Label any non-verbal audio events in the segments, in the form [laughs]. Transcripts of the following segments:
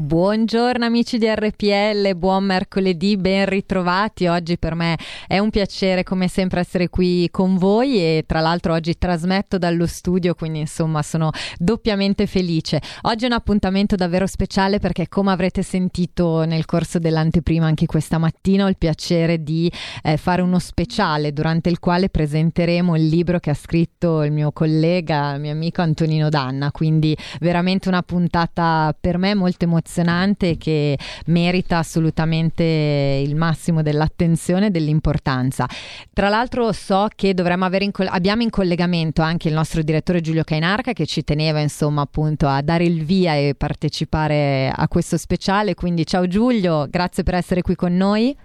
Buongiorno amici di RPL, buon mercoledì, ben ritrovati. Oggi per me è un piacere come sempre essere qui con voi e tra l'altro oggi trasmetto dallo studio, quindi insomma sono doppiamente felice. Oggi è un appuntamento davvero speciale perché come avrete sentito nel corso dell'anteprima anche questa mattina ho il piacere di eh, fare uno speciale durante il quale presenteremo il libro che ha scritto il mio collega, il mio amico Antonino Danna, quindi veramente una puntata per me molto emozionante emozionante che merita assolutamente il massimo dell'attenzione e dell'importanza. Tra l'altro so che dovremmo avere in coll- abbiamo in collegamento anche il nostro direttore Giulio Cainarca che ci teneva insomma appunto a dare il via e partecipare a questo speciale, quindi ciao Giulio, grazie per essere qui con noi.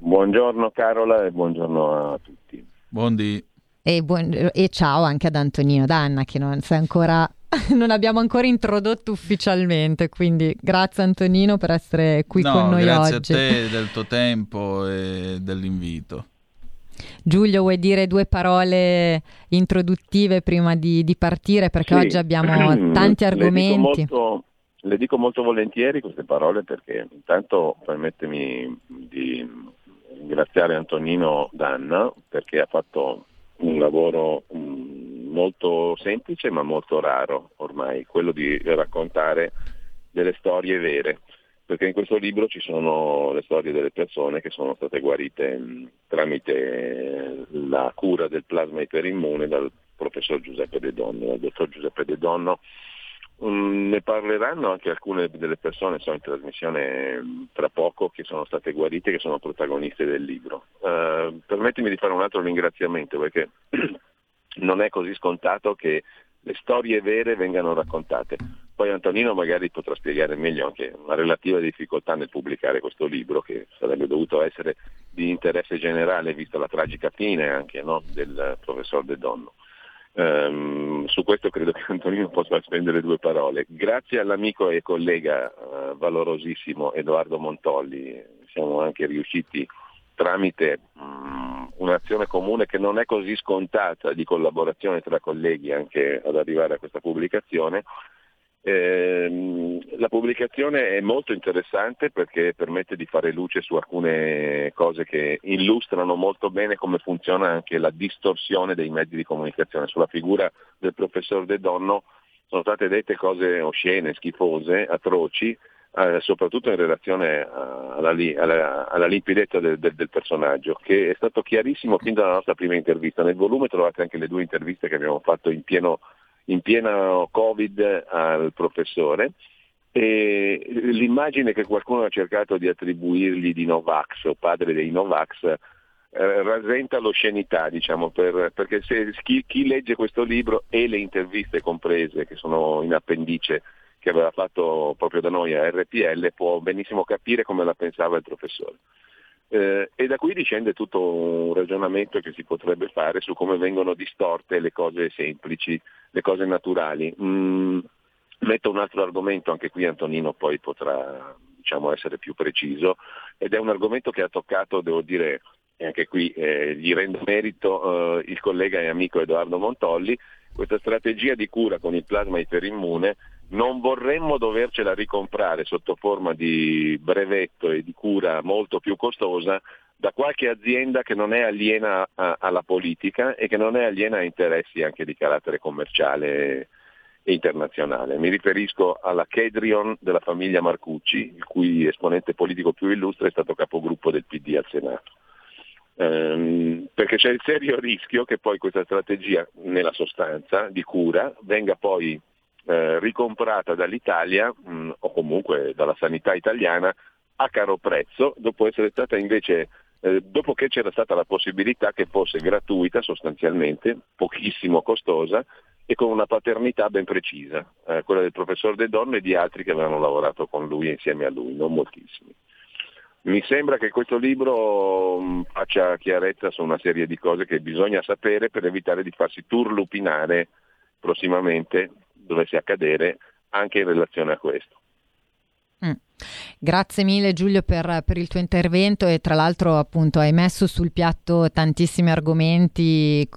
Buongiorno Carola e buongiorno a tutti. Buondì. E, buon, e, ciao anche ad Antonino Danna che non si è ancora [laughs] non abbiamo ancora introdotto ufficialmente, quindi grazie Antonino per essere qui no, con noi grazie oggi. Grazie a te del tuo tempo e dell'invito. Giulio, vuoi dire due parole introduttive prima di, di partire? Perché sì. oggi abbiamo tanti argomenti. [clears throat] Le dico, molto, le dico molto volentieri queste parole perché intanto permettimi di ringraziare Antonino Danna perché ha fatto un lavoro molto semplice ma molto raro ormai, quello di raccontare delle storie vere, perché in questo libro ci sono le storie delle persone che sono state guarite mh, tramite la cura del plasma iperimmune dal professor Giuseppe De Donno, dal dottor Giuseppe De Donno. Um, ne parleranno anche alcune delle persone, sono in trasmissione tra poco, che sono state guarite, che sono protagoniste del libro. Uh, permettimi di fare un altro ringraziamento perché [clears throat] non è così scontato che le storie vere vengano raccontate. Poi Antonino magari potrà spiegare meglio anche una relativa difficoltà nel pubblicare questo libro che sarebbe dovuto essere di interesse generale vista la tragica fine anche no, del professor De Donno. Um, su questo credo che Antonino possa spendere due parole. Grazie all'amico e collega uh, valorosissimo Edoardo Montolli siamo anche riusciti tramite um, un'azione comune che non è così scontata di collaborazione tra colleghi anche ad arrivare a questa pubblicazione. Eh, la pubblicazione è molto interessante perché permette di fare luce su alcune cose che illustrano molto bene come funziona anche la distorsione dei mezzi di comunicazione. Sulla figura del professor De Donno sono state dette cose oscene, schifose, atroci, eh, soprattutto in relazione alla, alla, alla limpidezza del, del, del, personaggio, che è stato chiarissimo fin dalla nostra prima intervista. Nel volume trovate anche le due interviste che abbiamo fatto in pieno, in pieno Covid al professore. E l'immagine che qualcuno ha cercato di attribuirgli di Novax o padre dei Novax eh, rasenta l'oscenità, diciamo, per, perché se, chi, chi legge questo libro e le interviste comprese, che sono in appendice, che aveva fatto proprio da noi a RPL può benissimo capire come la pensava il professore. Eh, e da qui discende tutto un ragionamento che si potrebbe fare su come vengono distorte le cose semplici, le cose naturali. Mm, metto un altro argomento, anche qui Antonino poi potrà diciamo, essere più preciso, ed è un argomento che ha toccato, devo dire, e anche qui eh, gli rendo merito eh, il collega e amico Edoardo Montolli, questa strategia di cura con il plasma iperimmune non vorremmo dovercela ricomprare sotto forma di brevetto e di cura molto più costosa da qualche azienda che non è aliena a, alla politica e che non è aliena a interessi anche di carattere commerciale e internazionale. Mi riferisco alla Kedrion della famiglia Marcucci, il cui esponente politico più illustre è stato capogruppo del PD al Senato. Ehm, perché c'è il serio rischio che poi questa strategia, nella sostanza, di cura, venga poi eh, ricomprata dall'Italia mh, mm, o comunque dalla sanità italiana a caro prezzo, dopo essere stata invece eh, dopo che c'era stata la possibilità che fosse gratuita sostanzialmente, pochissimo costosa e con una paternità ben precisa, eh, quella del professor De Donne e di altri che avevano lavorato con lui e insieme a lui, non moltissimi. Mi sembra che questo libro mh, faccia chiarezza su una serie di cose che bisogna sapere per evitare di farsi turlupinare prossimamente dovesse accadere anche in relazione a questo. Mm. Grazie mille Giulio per, per, il tuo intervento e tra l'altro appunto hai messo sul piatto tantissimi argomenti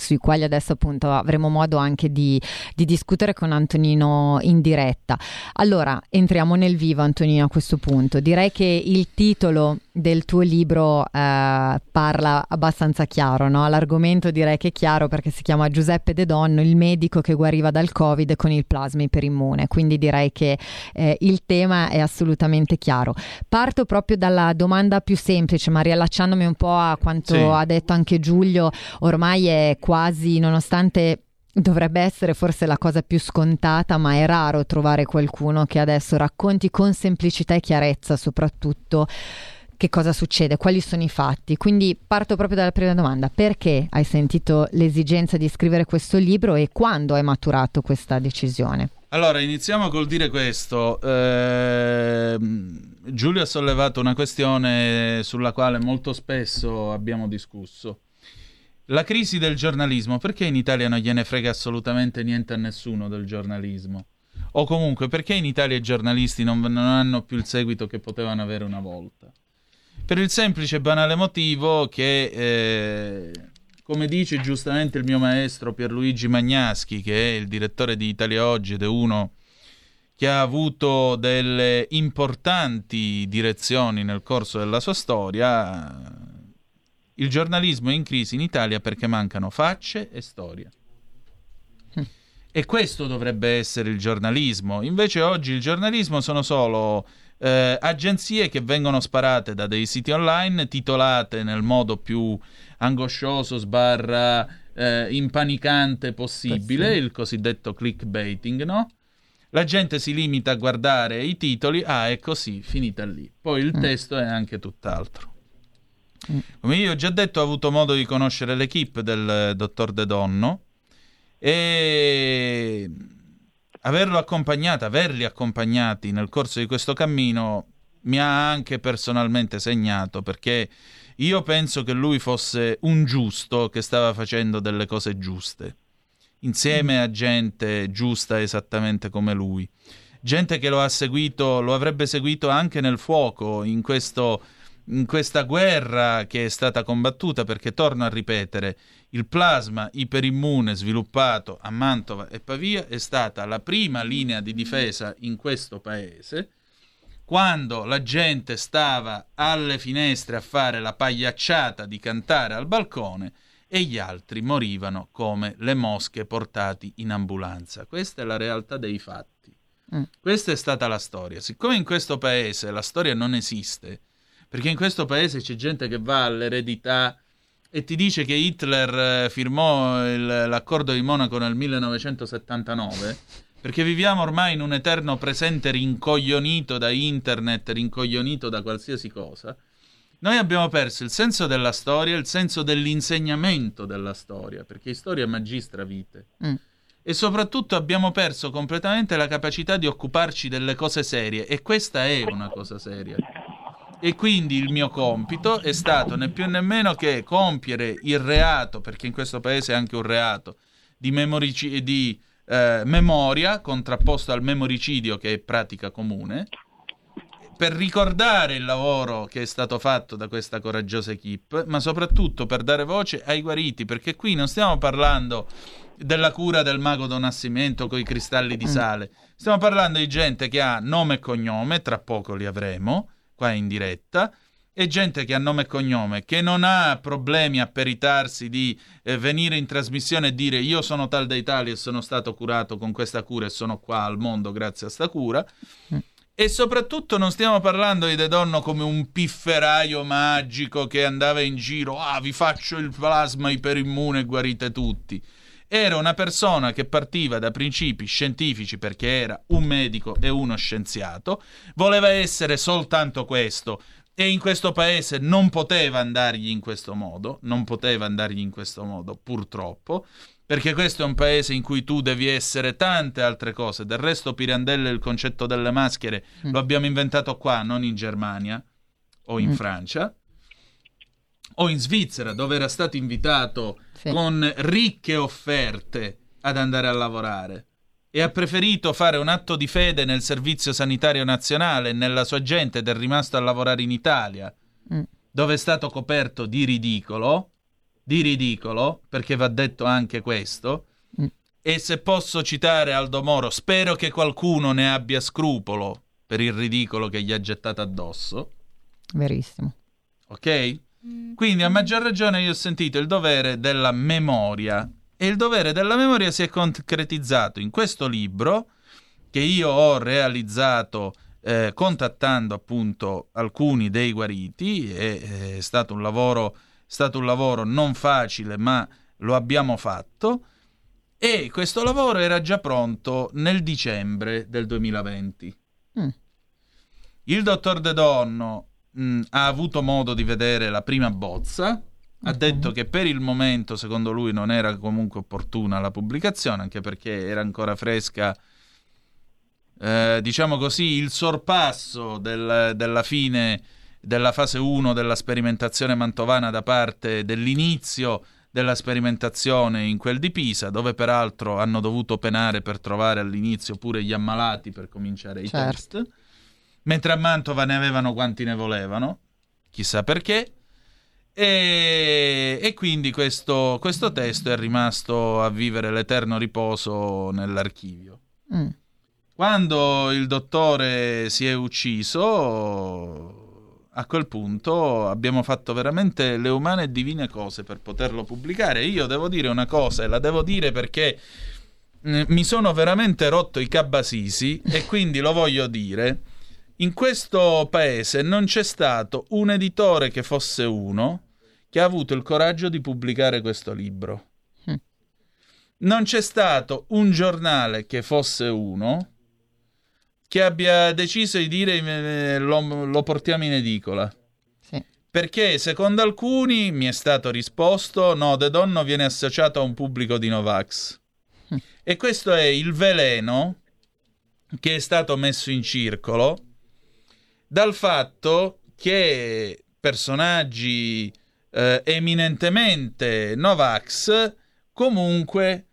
sui quali adesso appunto avremo modo anche di, di, discutere con Antonino in diretta. Allora, entriamo nel vivo Antonino a questo punto. Direi che il titolo del tuo libro eh, parla abbastanza chiaro, no? L'argomento direi che è chiaro perché si chiama Giuseppe De Donno, il medico che guariva dal Covid con il plasma iperimmune, quindi direi che eh, il tema è assolutamente chiaro. Parto proprio dalla domanda più semplice, ma riallacciandomi un po' a quanto sì. ha detto anche Giulio, ormai è quasi, nonostante Dovrebbe essere forse la cosa più scontata, ma è raro trovare qualcuno che adesso racconti con semplicità e chiarezza soprattutto che cosa succede, quali sono i fatti. Quindi parto proprio dalla prima domanda, perché hai sentito l'esigenza di scrivere questo libro e quando hai maturato questa decisione? Allora, iniziamo col dire questo. Eh, Giulio ha sollevato una questione sulla quale molto spesso abbiamo discusso. La crisi del giornalismo, perché in Italia non gliene frega assolutamente niente a nessuno del giornalismo? O comunque, perché in Italia i giornalisti non, non hanno più il seguito che potevano avere una volta? Per il semplice e banale motivo che, eh, come dice giustamente il mio maestro Pierluigi Magnaschi, che è il direttore di Italia Oggi ed è uno che ha avuto delle importanti direzioni nel corso della sua storia, il giornalismo è in crisi in Italia perché mancano facce e storia. E questo dovrebbe essere il giornalismo. Invece oggi il giornalismo sono solo eh, agenzie che vengono sparate da dei siti online titolate nel modo più angoscioso, sbarra, eh, impanicante possibile, sì. il cosiddetto clickbaiting, no? La gente si limita a guardare i titoli, ah, è così, finita lì. Poi il mm. testo è anche tutt'altro. Mm. Come io ho già detto, ho avuto modo di conoscere l'equipe del dottor De Donno e averlo accompagnato, averli accompagnati nel corso di questo cammino mi ha anche personalmente segnato perché io penso che lui fosse un giusto che stava facendo delle cose giuste, insieme a gente giusta esattamente come lui. Gente che lo ha seguito, lo avrebbe seguito anche nel fuoco, in, questo, in questa guerra che è stata combattuta, perché torno a ripetere, il plasma iperimmune sviluppato a Mantova e Pavia è stata la prima linea di difesa in questo paese quando la gente stava alle finestre a fare la pagliacciata di cantare al balcone e gli altri morivano come le mosche portati in ambulanza. Questa è la realtà dei fatti. Mm. Questa è stata la storia. Siccome in questo paese la storia non esiste, perché in questo paese c'è gente che va all'eredità e ti dice che Hitler eh, firmò il, l'accordo di Monaco nel 1979 perché viviamo ormai in un eterno presente rincoglionito da internet, rincoglionito da qualsiasi cosa. Noi abbiamo perso il senso della storia, il senso dell'insegnamento della storia, perché storia magistra vite. Mm. E soprattutto abbiamo perso completamente la capacità di occuparci delle cose serie, e questa è una cosa seria. E quindi il mio compito è stato né più né meno che compiere il reato, perché in questo paese è anche un reato, di, memorici- di eh, memoria contrapposto al memoricidio che è pratica comune, per ricordare il lavoro che è stato fatto da questa coraggiosa equip, ma soprattutto per dare voce ai guariti, perché qui non stiamo parlando della cura del mago Don Nascimento con i cristalli di mm. sale, stiamo parlando di gente che ha nome e cognome, tra poco li avremo, qua in diretta, e gente che ha nome e cognome, che non ha problemi a peritarsi di eh, venire in trasmissione e dire io sono tal dei tali e sono stato curato con questa cura e sono qua al mondo grazie a sta cura. Mm. E soprattutto non stiamo parlando di De Donno come un pifferaio magico che andava in giro, ah vi faccio il plasma iperimmune e guarite tutti. Era una persona che partiva da principi scientifici perché era un medico e uno scienziato, voleva essere soltanto questo e in questo paese non poteva andargli in questo modo, non poteva andargli in questo modo purtroppo, perché questo è un paese in cui tu devi essere tante altre cose. Del resto Pirandello il concetto delle maschere mm. lo abbiamo inventato qua, non in Germania o in mm. Francia o in Svizzera, dove era stato invitato sì. con ricche offerte ad andare a lavorare. e ha preferito fare un atto di fede nel Servizio Sanitario Nazionale e nella sua gente ed è rimasto a lavorare in Italia, mm. dove è stato coperto di ridicolo, di ridicolo, perché va detto anche questo, mm. e se posso citare Aldo Moro, spero che qualcuno ne abbia scrupolo per il ridicolo che gli ha gettato addosso. Verissimo. Ok? Quindi a maggior ragione io ho sentito il dovere della memoria e il dovere della memoria si è concretizzato in questo libro che io ho realizzato eh, contattando appunto alcuni dei guariti. È, eh, è stato, un lavoro, stato un lavoro non facile, ma lo abbiamo fatto. E questo lavoro era già pronto nel dicembre del 2020. Mm. Il dottor De Donno mh, mm, ha avuto modo di vedere la prima bozza. Ha detto che per il momento, secondo lui, non era comunque opportuna la pubblicazione, anche perché era ancora fresca, eh, diciamo così, il sorpasso del, della fine della fase 1 della sperimentazione mantovana da parte dell'inizio della sperimentazione in quel di Pisa, dove peraltro hanno dovuto penare per trovare all'inizio pure gli ammalati per cominciare i certo. test, mentre a Mantova ne avevano quanti ne volevano, chissà perché. E, e quindi questo, questo, testo è rimasto a vivere l'eterno riposo nell'archivio. Mm. Quando il dottore si è ucciso, a quel punto abbiamo fatto veramente le umane e divine cose per poterlo pubblicare. Io devo dire una cosa, e la devo dire perché mm, mi sono veramente rotto i cabasisi e quindi lo voglio dire. In questo paese non c'è stato un editore che fosse uno che ha avuto il coraggio di pubblicare questo libro. Mm. Non c'è stato un giornale che fosse uno che abbia deciso di dire eh, lo, lo portiamo in edicola. Sì. Perché secondo alcuni mi è stato risposto no, De Donno viene associato a un pubblico di Novax. Mm. E questo è il veleno che è stato messo in circolo dal fatto che personaggi eh, eminentemente Novax, comunque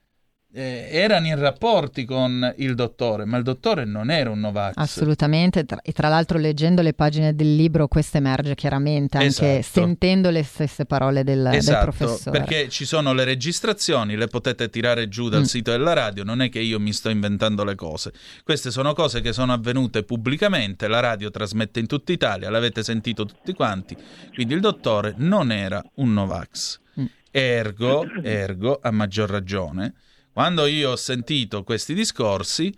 eh, erano in rapporti con il dottore, ma il dottore non era un Novax. Assolutamente, e tra l'altro leggendo le pagine del libro questo emerge chiaramente, anche esatto. sentendo le stesse parole del, esatto, del professore. perché ci sono le registrazioni, le potete tirare giù dal mm. sito della radio, non è che io mi sto inventando le cose. Queste sono cose che sono avvenute pubblicamente, la radio trasmette in tutta Italia, l'avete sentito tutti quanti, quindi il dottore non era un Novax. Mm. Ergo, ergo, a maggior ragione, quando io ho sentito questi discorsi,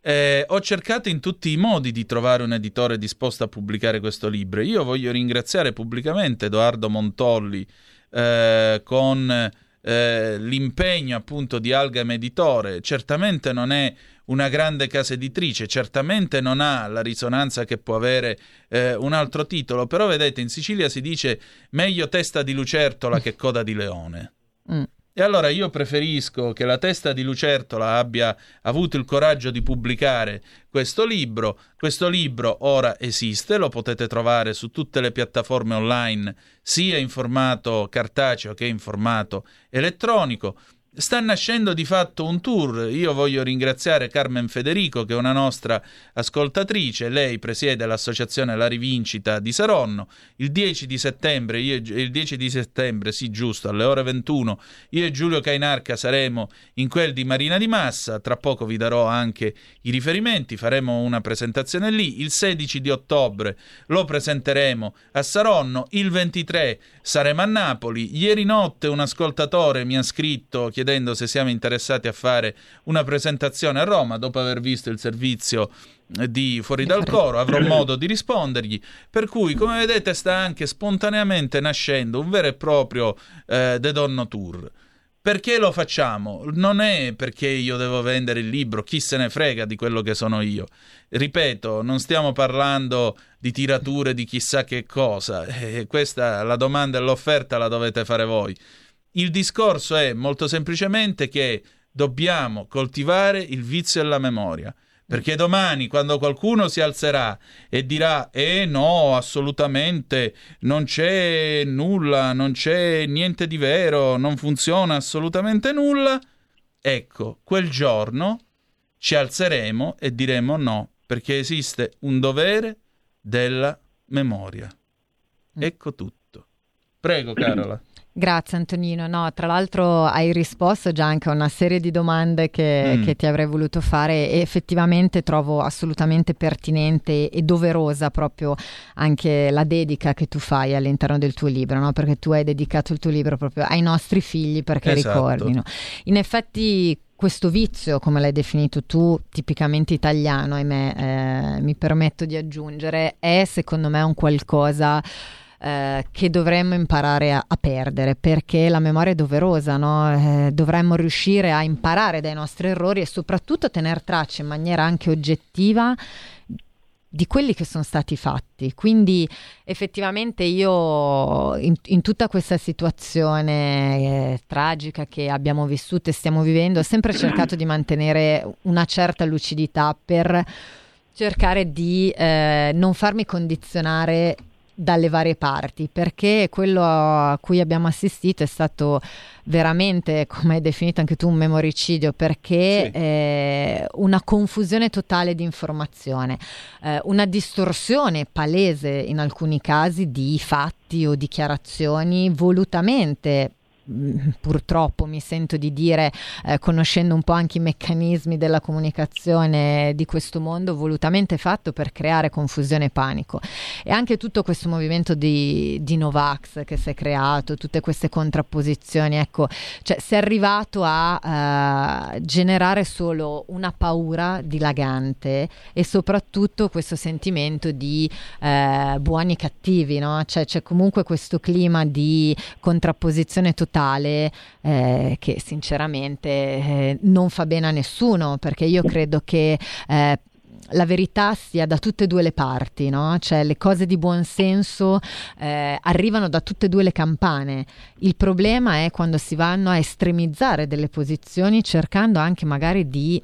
eh, ho cercato in tutti i modi di trovare un editore disposto a pubblicare questo libro. Io voglio ringraziare pubblicamente Edoardo Montolli eh, con eh, l'impegno appunto di Algam Editore. Certamente non è una grande casa editrice, certamente non ha la risonanza che può avere eh, un altro titolo, però vedete in Sicilia si dice meglio testa di lucertola che coda di leone. Mm. E allora io preferisco che la testa di Lucertola abbia avuto il coraggio di pubblicare questo libro. Questo libro ora esiste, lo potete trovare su tutte le piattaforme online, sia in formato cartaceo che in formato elettronico. Sta nascendo di fatto un tour. Io voglio ringraziare Carmen Federico, che è una nostra ascoltatrice. Lei presiede l'associazione La Rivincita di Saronno. Il 10 di settembre, io, il 10 di settembre, sì, giusto, alle ore 21, io e Giulio Cainarca saremo in quel di Marina di Massa. Tra poco vi darò anche i riferimenti. Faremo una presentazione lì. Il 16 di ottobre lo presenteremo a Saronno. Il 23 saremo a Napoli. Ieri notte un ascoltatore mi ha scritto chiedendo se siamo interessati a fare una presentazione a Roma dopo aver visto il servizio di Fuori dal Coro, avrò modo di rispondergli, per cui come vedete sta anche spontaneamente nascendo un vero e proprio eh, The Donno Tour. Perché lo facciamo? Non è perché io devo vendere il libro, chi se ne frega di quello che sono io. Ripeto, non stiamo parlando di tirature di chissà che cosa, [laughs] eh, questa la domanda e l'offerta la dovete fare voi. Il discorso è molto semplicemente che dobbiamo coltivare il vizio e la memoria. Perché domani, quando qualcuno si alzerà e dirà: Eh no, assolutamente non c'è nulla, non c'è niente di vero, non funziona assolutamente nulla, ecco, quel giorno ci alzeremo e diremo no, perché esiste un dovere della memoria. Ecco tutto. Prego, Carola. Grazie Antonino, no, tra l'altro hai risposto già anche a una serie di domande che, mm. che, ti avrei voluto fare e effettivamente trovo assolutamente pertinente e doverosa proprio anche la dedica che tu fai all'interno del tuo libro, no? perché tu hai dedicato il tuo libro proprio ai nostri figli perché esatto. ricordino. In effetti questo vizio, come l'hai definito tu, tipicamente italiano, ahimè, eh, mi permetto di aggiungere, è secondo me un qualcosa eh, che dovremmo imparare a, a, perdere perché la memoria è doverosa, no? eh, dovremmo riuscire a imparare dai nostri errori e soprattutto tener traccia in maniera anche oggettiva di quelli che sono stati fatti. Quindi effettivamente io in, in tutta questa situazione eh, tragica che abbiamo vissuto e stiamo vivendo ho sempre cercato di mantenere una certa lucidità per cercare di eh, non farmi condizionare dalle varie parti, perché quello a cui abbiamo assistito è stato veramente, come hai definito anche tu, un memoricidio, perché sì. eh, una confusione totale di informazione, eh, una distorsione palese in alcuni casi di fatti o dichiarazioni volutamente purtroppo mi sento di dire, eh, conoscendo un po' anche i meccanismi della comunicazione di questo mondo, volutamente fatto per creare confusione e panico. E anche tutto questo movimento di, di Novax che si è creato, tutte queste contrapposizioni, ecco, cioè si è arrivato a uh, generare solo una paura dilagante e soprattutto questo sentimento di uh, buoni e cattivi, no? Cioè c'è comunque questo clima di contrapposizione totale totale eh, che sinceramente eh, non fa bene a nessuno perché io credo che eh, la verità sia da tutte e due le parti, no? Cioè le cose di buon senso eh, arrivano da tutte e due le campane. Il problema è quando si vanno a estremizzare delle posizioni cercando anche magari di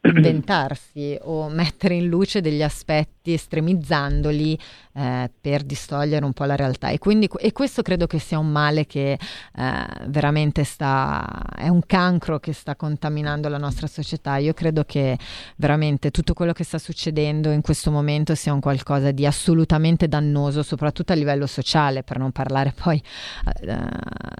inventarsi o mettere in luce degli aspetti estremizzandoli eh, per distogliere un po' la realtà. E quindi e questo credo che sia un male che eh, veramente sta è un cancro che sta contaminando la nostra società. Io credo che veramente tutto quello che sta succedendo in questo momento sia un qualcosa di assolutamente dannoso soprattutto a livello sociale per non parlare poi eh,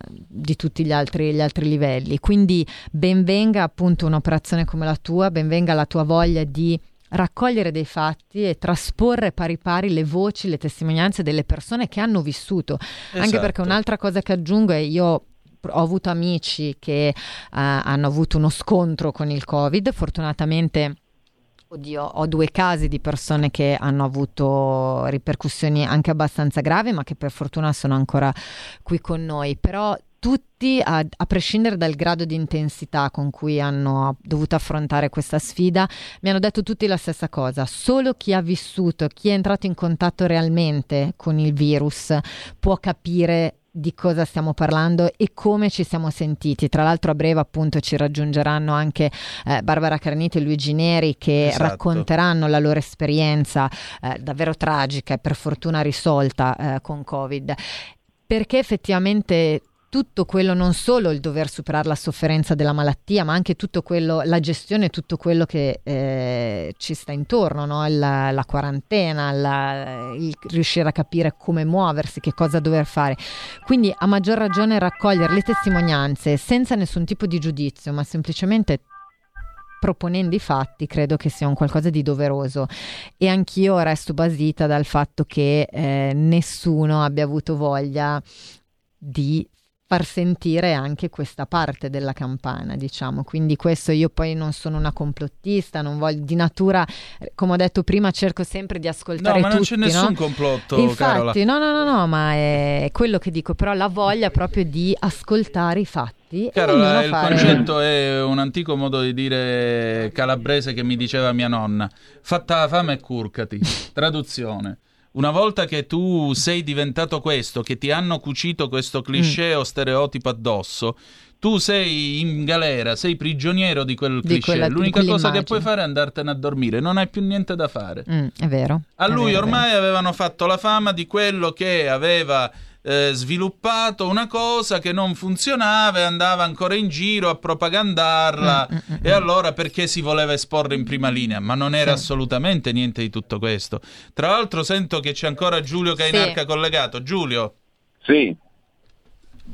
di tutti gli altri, gli altri livelli. Quindi benvenga appunto un'operazione come la tua benvenga la tua voglia di raccogliere dei fatti e trasporre pari pari le voci, le testimonianze delle persone che hanno vissuto. Esatto. Anche perché un'altra cosa che aggiungo è io ho avuto amici che uh, hanno avuto uno scontro con il Covid, fortunatamente Oddio, ho due casi di persone che hanno avuto ripercussioni anche abbastanza gravi, ma che per fortuna sono ancora qui con noi. Però tutti, a, a, prescindere dal grado di intensità con cui hanno dovuto affrontare questa sfida, mi hanno detto tutti la stessa cosa. Solo chi ha vissuto, chi è entrato in contatto realmente con il virus può capire di cosa stiamo parlando e come ci siamo sentiti. Tra l'altro a breve appunto ci raggiungeranno anche eh, Barbara Carniti e Luigi Neri che esatto. racconteranno la loro esperienza eh, davvero tragica e per fortuna risolta eh, con Covid. Perché effettivamente tutto quello, non solo il dover superare la sofferenza della malattia, ma anche tutto quello, la gestione, tutto quello che eh, ci sta intorno, no? la, la, quarantena, la, il riuscire a capire come muoversi, che cosa dover fare. Quindi a maggior ragione raccogliere le testimonianze senza nessun tipo di giudizio, ma semplicemente proponendo i fatti credo che sia un qualcosa di doveroso e anch'io resto basita dal fatto che eh, nessuno abbia avuto voglia di far sentire anche questa parte della campana, diciamo. Quindi questo io poi non sono una complottista, non voglio di natura, come ho detto prima, cerco sempre di ascoltare No, ma tutti, non c'è nessun no? complotto, Infatti, Carola. no, no, no, no, ma è quello che dico, però la voglia proprio di ascoltare i fatti Carola, il fare... concetto è un antico modo di dire calabrese che mi diceva mia nonna. Fatta la fame e curcati. [laughs] Traduzione. Una volta che tu sei diventato questo, che ti hanno cucito questo cliché mm. o stereotipo addosso, tu sei in galera, sei prigioniero di quel di cliché. Quella, L'unica cosa che puoi fare è andartene a dormire, non hai più niente da fare. Mm, è vero. A lui vero, ormai avevano fatto la fama di quello che aveva eh, sviluppato una cosa che non funzionava e andava ancora in giro a propagandarla. Mm, mm, mm, e allora perché si voleva esporre in prima linea? Ma non era sì. assolutamente niente di tutto questo. Tra l'altro, sento che c'è ancora Giulio Cainarca sì. collegato. Giulio. Sì.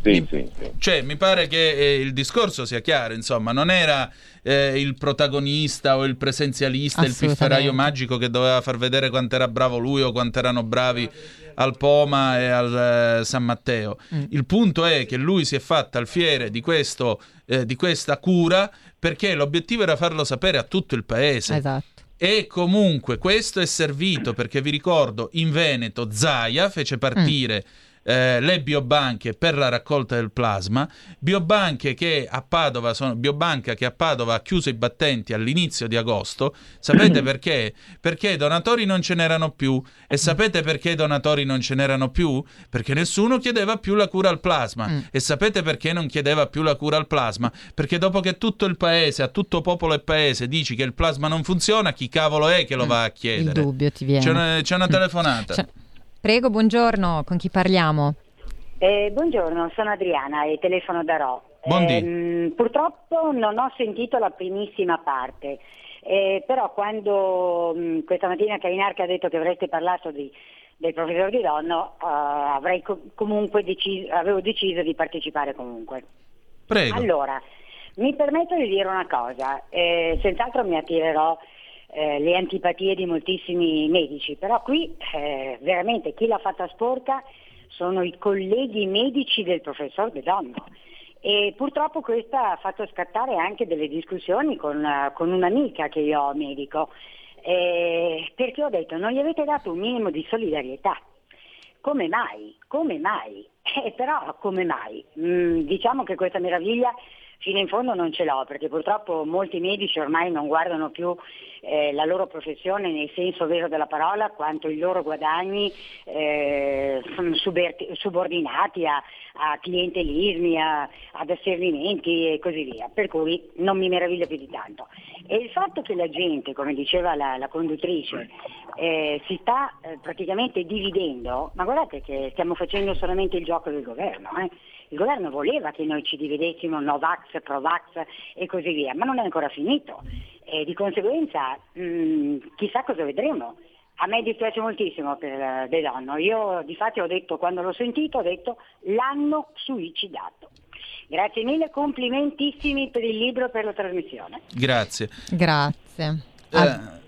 Sì, sì, sì. Cioè, mi pare che eh, il discorso sia chiaro, insomma, non era eh, il protagonista o il presenzialista, il pifferaio magico che doveva far vedere quanto era bravo lui o quanto erano bravi al Poma e al eh, San Matteo. Mm. Il punto è che lui si è fatto alfiere di, questo, eh, di questa cura perché l'obiettivo era farlo sapere a tutto il paese. Esatto. E comunque questo è servito perché vi ricordo in Veneto Zaia fece partire mm eh, le biobanche per la raccolta del plasma, biobanche che a Padova sono, biobanca che a Padova ha chiuso i battenti all'inizio di agosto. Sapete [clears throat] perché? Perché i donatori non ce n'erano più. E sapete perché i donatori non ce n'erano più? Perché nessuno chiedeva più la cura al plasma. Mm. E sapete perché non chiedeva più la cura al plasma? Perché dopo che tutto il paese, a tutto popolo e paese, dici che il plasma non funziona, chi cavolo è che lo mm. va a chiedere? Il dubbio ti viene. C'è una, c'è una telefonata. C'è... Prego, buongiorno, con chi parliamo? Eh, buongiorno, sono Adriana e telefono da Ro. Eh, purtroppo non ho sentito la primissima parte, eh, però quando mh, mm, questa mattina Cainarca ha detto che avreste parlato di, del professor Di Donno, uh, avrei co- comunque deciso, avevo deciso di partecipare comunque. Prego. Allora, mi permetto di dire una cosa, eh, senz'altro mi attirerò eh, le antipatie di moltissimi medici, però qui eh, veramente chi l'ha fatta sporca sono i colleghi medici del professor De Donno e purtroppo questa ha fatto scattare anche delle discussioni con, uh, con un'amica che io ho medico, eh, perché ho detto non gli avete dato un minimo di solidarietà. Come mai? Come mai? [laughs] Eh, però come mai? Mm, diciamo che questa meraviglia fino in fondo non ce l'ho perché purtroppo molti medici ormai non guardano più eh, la loro professione nel senso vero della parola quanto i loro guadagni eh, subordinati a, a clientelismi, a, ad asservimenti e così via, per cui non mi meraviglio più di tanto. E il fatto che la gente, come diceva la, la conduttrice, eh, si sta eh, praticamente dividendo, ma guardate che stiamo facendo solamente il gioco del governo. Eh? Il governo voleva che noi ci dividessimo Novax, Provax e così via, ma non è ancora finito. E di conseguenza mh, mm, chissà cosa vedremo. A me dispiace moltissimo per uh, De Donno. Io di fatto ho detto, quando l'ho sentito, ho detto l'hanno suicidato. Grazie mille, complimentissimi per il libro e per la trasmissione. Grazie. Grazie. Eh.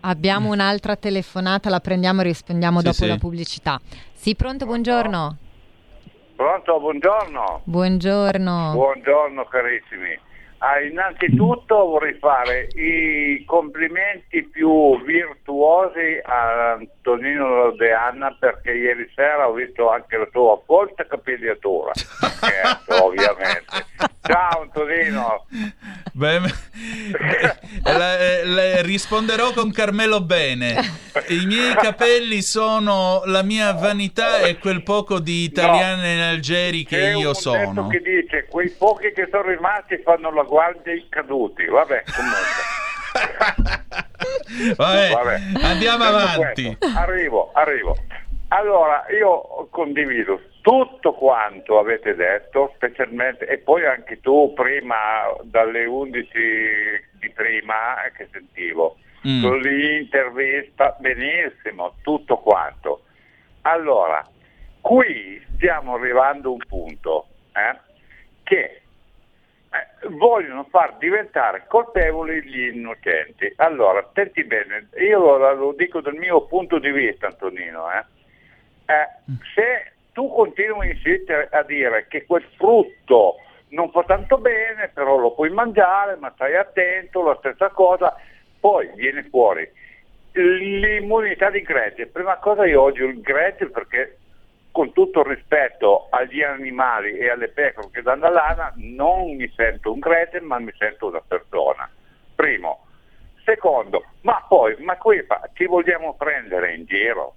Abbiamo un'altra telefonata, la prendiamo e rispondiamo sì, dopo sì. la pubblicità. Sì, pronto, buongiorno. Pronto, buongiorno. Buongiorno. Buongiorno carissimi. Ah, innanzitutto vorrei fare i complimenti più virtuosi a Antonino De Anna perché ieri sera ho visto anche la tua folta capigliatura. Scherzo, [laughs] ovviamente. Ciao Antonino. Beh, [laughs] la, la, risponderò con Carmelo Bene. I miei capelli sono la mia vanità e quel poco di italiane no, algeri che io sono. che dice quei pochi che sono rimasti fanno la guardia ai caduti. Vabbè, comunque. [laughs] Vabbè, Vabbè. andiamo avanti. Questo, arrivo, arrivo. Allora, io condivido tutto quanto avete detto, specialmente, e poi anche tu prima, dalle 11 di prima eh, che sentivo, mm. l'intervista, benissimo, tutto quanto. Allora, qui stiamo arrivando a un punto eh, che eh, vogliono far diventare colpevoli gli innocenti. Allora, attenti bene, io lo, lo dico dal mio punto di vista, Antonino, eh, eh, se tu continui a insistere a dire che quel frutto non fa tanto bene, però lo puoi mangiare, ma stai attento, la stessa cosa, poi viene fuori l'immunità di gregge. Prima cosa io odio il gregge perché con tutto il rispetto agli animali e alle pecore che danno la lana, non mi sento un gregge, ma mi sento una persona. Primo. Secondo, ma poi, ma qui ci vogliamo prendere in giro?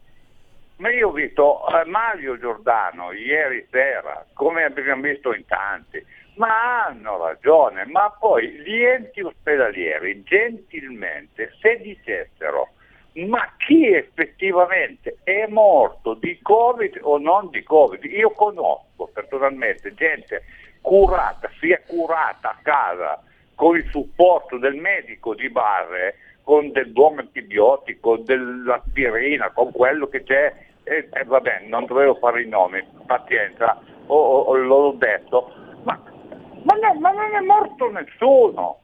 Ma io ho visto eh, Mario Giordano ieri sera, come abbiamo visto in tanti, ma hanno ragione, ma poi gli enti ospedalieri gentilmente se dicessero ma chi effettivamente è morto di Covid o non di Covid? Io conosco personalmente gente curata, si è curata a casa con il supporto del medico di base, con del buon antibiotico, dell'aspirina, con quello che c'è, e, e vabbè, non dovevo fare i nomi, pazienza, o, o, l'ho detto, ma, ma, no, ma non è morto nessuno.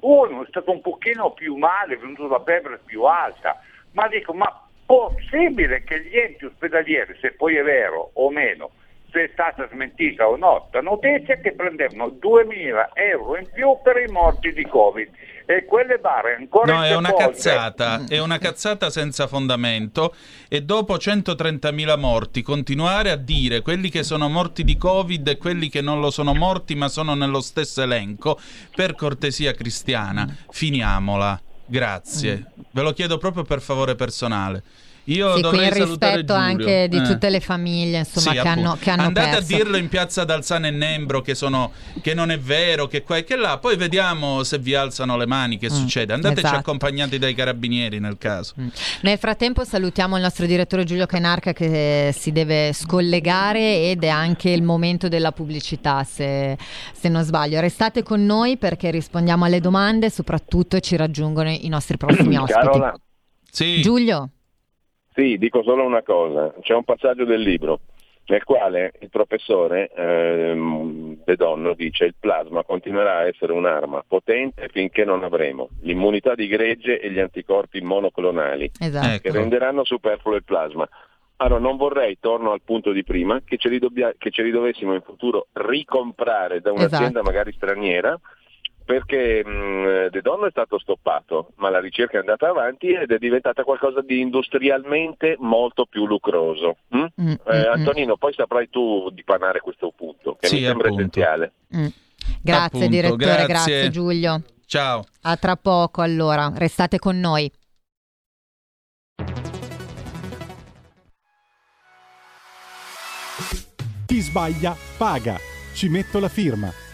Uno è stato un pochino più male, è venuto la febbre più alta, ma dico, ma possibile che gli enti ospedalieri, se poi è vero o meno, se è stata smentita o no, la notizia che prendevano 2.000 euro in più per i morti di Covid e quelle barre ancora No, è una cazzata, è una cazzata senza fondamento e dopo 130.000 morti continuare a dire quelli che sono morti di Covid e quelli che non lo sono morti ma sono nello stesso elenco, per cortesia cristiana, finiamola. Grazie. Ve lo chiedo proprio per favore personale. Io sì, dovrei qui in rispetto anche di eh. tutte le famiglie insomma, Sì, che, hanno, che hanno Andate perso. a dirlo in piazza d'Alzano e Nembro che, sono, che non è vero, che qua e che là, poi vediamo se vi alzano le mani, che Mm, succede. Andateci esatto. accompagnati dai carabinieri nel caso. Mm. Nel frattempo salutiamo il nostro direttore Giulio Cainarca che si deve scollegare ed è anche il momento della pubblicità se, se non sbaglio. Restate con noi perché rispondiamo alle domande e soprattutto ci raggiungono i nostri prossimi ospiti. Carola, Sì, Giulio, sì, dico solo una cosa. C'è un passaggio del libro nel quale il professore ehm, De Donno dice il plasma continuerà a essere un'arma potente finché non avremo l'immunità di gregge e gli anticorpi monoclonali esatto. che ecco. renderanno superfluo il plasma. Allora non vorrei, torno al punto di prima, che ce li, dobbia- che ce li dovessimo in futuro ricomprare da un'azienda Esatto. magari straniera perché mh, De Donno è stato stoppato, ma la ricerca è andata avanti ed è diventata qualcosa di industrialmente molto più lucroso. mm? Mm, mm, Eh, mm, Antonino, poi saprai tu dipanare questo punto, che Sì, mi sembra appunto. essenziale. mm. Grazie Appunto, direttore, grazie. grazie Giulio. ciao. A tra poco allora, restate con noi. Chi sbaglia paga. Ci metto la firma.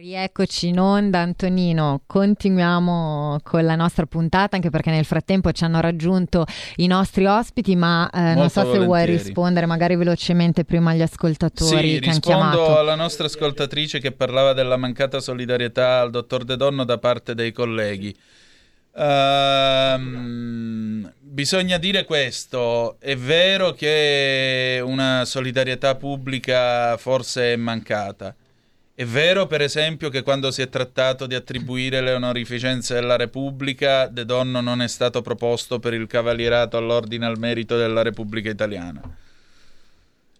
Rieccoci in onda Antonino, continuiamo con la nostra puntata anche perché nel frattempo ci hanno raggiunto i nostri ospiti ma eh, non so se vuoi rispondere magari velocemente prima agli ascoltatori sì, che hanno chiamato. rispondo alla nostra ascoltatrice che parlava della mancata solidarietà al dottor De Donno da parte dei colleghi. Uh, bisogna dire questo, è vero che una solidarietà pubblica forse è mancata è vero, per esempio, che quando si è trattato di attribuire le onorificenze della Repubblica, De Donno non è stato proposto per il cavalierato all'ordine al merito della Repubblica Italiana.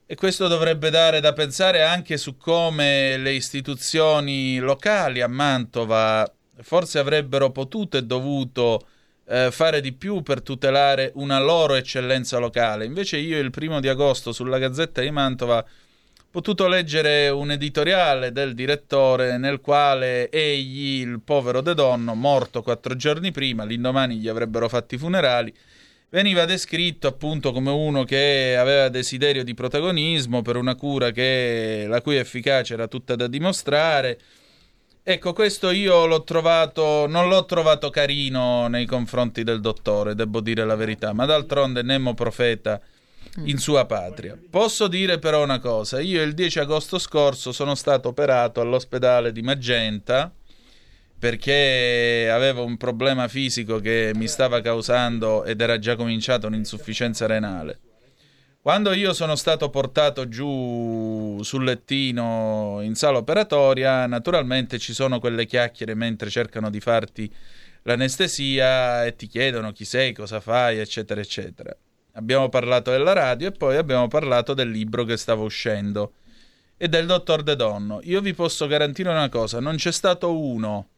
E questo dovrebbe dare da pensare anche su come le istituzioni locali a Mantova forse avrebbero potuto e dovuto eh, fare di più per tutelare una loro eccellenza locale. Invece io il primo di agosto sulla Gazzetta di Mantova potuto leggere un editoriale del direttore nel quale egli, il povero De Donno, morto quattro giorni prima, l'indomani gli avrebbero fatto i funerali, veniva descritto appunto come uno che aveva desiderio di protagonismo per una cura che, la cui efficacia era tutta da dimostrare. Ecco, questo io l'ho trovato, non l'ho trovato carino nei confronti del dottore, devo dire la verità, ma d'altronde Nemo Profeta in sua patria. Posso dire però una cosa, io il 10 agosto scorso sono stato operato all'ospedale di Magenta perché avevo un problema fisico che mi stava causando ed era già cominciata un'insufficienza renale. Quando io sono stato portato giù sul lettino in sala operatoria, naturalmente ci sono quelle chiacchiere mentre cercano di farti l'anestesia e ti chiedono chi sei, cosa fai, eccetera, eccetera abbiamo parlato della radio e poi abbiamo parlato del libro che stava uscendo e del dottor De Donno. Io vi posso garantire una cosa, non c'è stato uno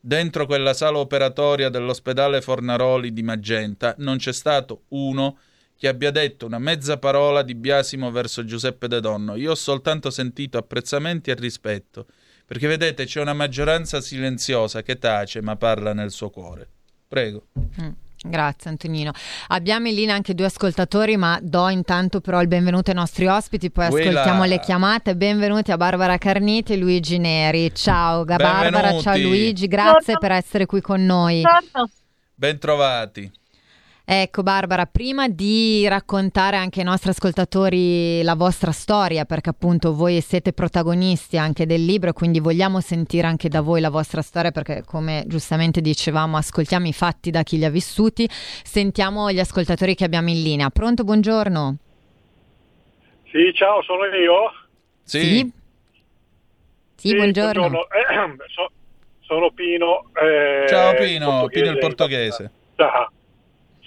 dentro quella sala operatoria dell'ospedale Fornaroli di Magenta, non c'è stato uno che abbia detto una mezza parola di biasimo verso Giuseppe De Donno. Io ho soltanto sentito apprezzamenti e rispetto, perché vedete c'è una maggioranza silenziosa che tace ma parla nel suo cuore. Prego. Mm. Grazie Antonino. Abbiamo in linea anche due ascoltatori, ma do intanto però il benvenuto ai nostri ospiti, poi Quella. ascoltiamo le chiamate. Benvenuti a Barbara Carniti e Luigi Neri. Ciao Barbara, ciao Luigi, grazie Buongiorno. per essere qui con noi. Buongiorno. Bentrovati. Ecco Barbara, prima di raccontare anche ai nostri ascoltatori la vostra storia, perché appunto voi siete protagonisti anche del libro, quindi vogliamo sentire anche da voi la vostra storia, perché come giustamente dicevamo, ascoltiamo i fatti da chi li ha vissuti, sentiamo gli ascoltatori che abbiamo in linea. Pronto, buongiorno. Sì, ciao, sono io. Sì. Sì, sì buongiorno. buongiorno. Eh, [clears throat] so, sono Pino. Eh, ciao Pino, Pino il portoghese. Ciao.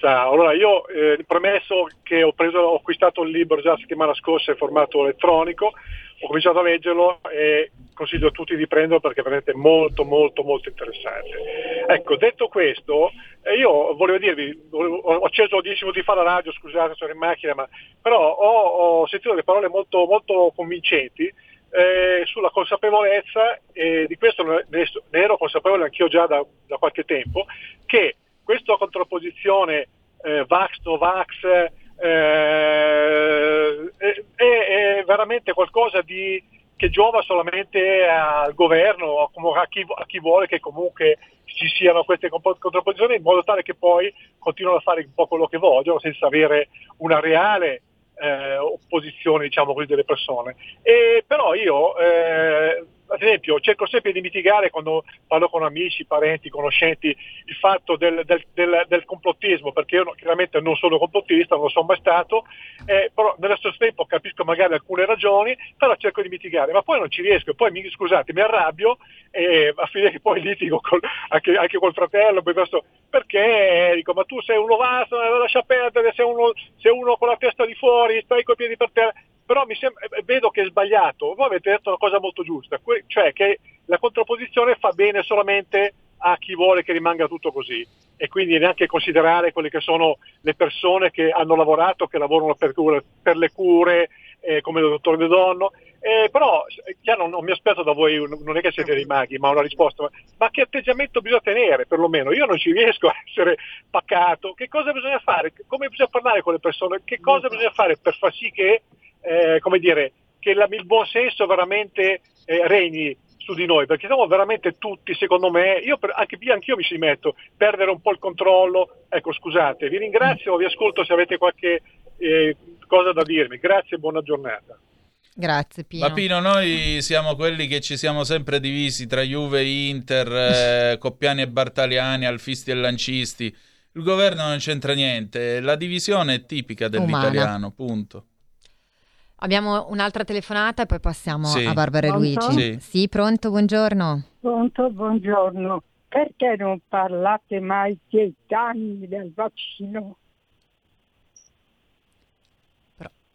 Allora, io eh, premesso che ho, preso, ho, acquistato il libro già la settimana scorsa in formato elettronico, ho cominciato a leggerlo e consiglio a tutti di prenderlo perché è veramente molto molto molto interessante. Ecco, detto questo, eh, io volevo dirvi, ho acceso 10 minuti fa la radio, scusate sono in macchina, ma però ho, ho sentito delle parole molto, molto convincenti eh, sulla consapevolezza, e di questo ne, ne ero consapevole anch'io già da, da qualche tempo, che questa contrapposizione eh, Vax-Novax eh, è, è, veramente qualcosa di, che giova solamente al governo, a chi, a chi, vuole che comunque ci siano queste contrapposizioni in modo tale che poi continuino a fare un po' quello che vogliono senza avere una reale eh, opposizione diciamo così, delle persone. E, però io eh, ad esempio cerco sempre di mitigare quando parlo con amici, parenti, conoscenti il fatto del, del, del, del complottismo, perché io chiaramente non sono complottista, non lo sono mai stato, eh, però nello stesso tempo capisco magari alcune ragioni, però cerco di mitigare, ma poi non ci riesco, poi mi, scusate, mi arrabbio e a fine che poi litigo col, anche, anche, col fratello, piuttosto, perché dico ma tu sei uno vasto, lascia perdere, sei uno, sei uno con la testa di fuori, stai coi piedi per terra, però sembra, eh, vedo che è sbagliato. Voi avete detto una cosa molto giusta, cioè che la contrapposizione fa bene solamente a chi vuole che rimanga tutto così e quindi neanche considerare quelle che sono le persone che hanno lavorato, che lavorano per, cure, per le cure, eh, come il dottor De Donno. Eh, però chiaro, non, mi aspetto da voi, non è che siete dei maghi, ma una risposta, ma, ma, che atteggiamento bisogna tenere perlomeno? Io non ci riesco a essere pacato, che cosa bisogna fare? Come bisogna parlare con le persone? Che cosa bisogna fare per far sì che eh, come dire, che la, il buon senso veramente eh, regni su di noi, perché siamo veramente tutti, secondo me, io per, anche anch'io mi ci metto, perdere un po' il controllo. Ecco, scusate, vi ringrazio, vi ascolto se avete qualche eh, cosa da dirmi. Grazie e buona giornata. Grazie Pino. Ma Pino, noi siamo quelli che ci siamo sempre divisi tra Juve e Inter, eh, [laughs] Coppiani e Bartaliani, Alfisti e Lancisti. Il governo non c'entra niente, la divisione è tipica dell'italiano, Umana. punto. Abbiamo un'altra telefonata e poi passiamo sì. a Barbara e Luigi. Sì. sì, pronto, buongiorno. Pronto, buongiorno. Perché non parlate mai dei danni del vaccino?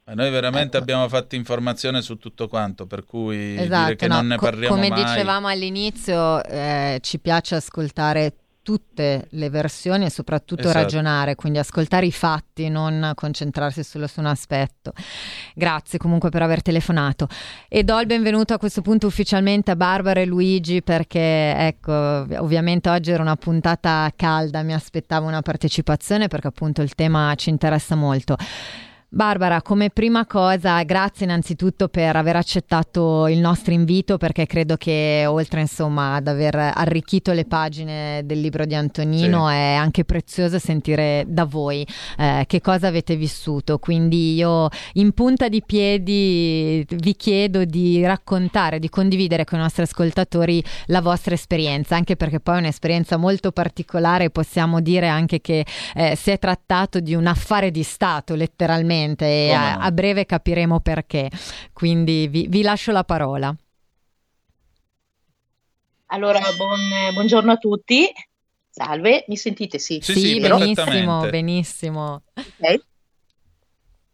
Ma noi veramente ecco. abbiamo fatto informazione su tutto quanto, per cui esatto, dire che no, non ne parliamo co- come mai. dicevamo all'inizio, eh, ci piace ascoltare tutte le versioni e soprattutto esatto. ragionare, quindi ascoltare i fatti, non concentrarsi solo su un aspetto. Grazie comunque per aver telefonato e do il benvenuto a questo punto ufficialmente a Barbara e Luigi perché ecco, ovviamente oggi era una puntata calda, mi aspettavo una partecipazione perché appunto il tema ci interessa molto. Barbara, come prima cosa, grazie innanzitutto per aver accettato il nostro invito perché credo che oltre insomma ad aver arricchito le pagine del libro di Antonino sì. è anche prezioso sentire da voi eh, che cosa avete vissuto. Quindi io in punta di piedi vi chiedo di raccontare, di condividere con i nostri ascoltatori la vostra esperienza, anche perché poi è un'esperienza molto particolare, possiamo dire anche che eh, si è trattato di un affare di Stato letteralmente e a, a, breve capiremo perché. Quindi vi, vi lascio la parola. Allora, buon, buongiorno a tutti. Salve, mi sentite? Sì, sì, sì benissimo, benissimo. Okay.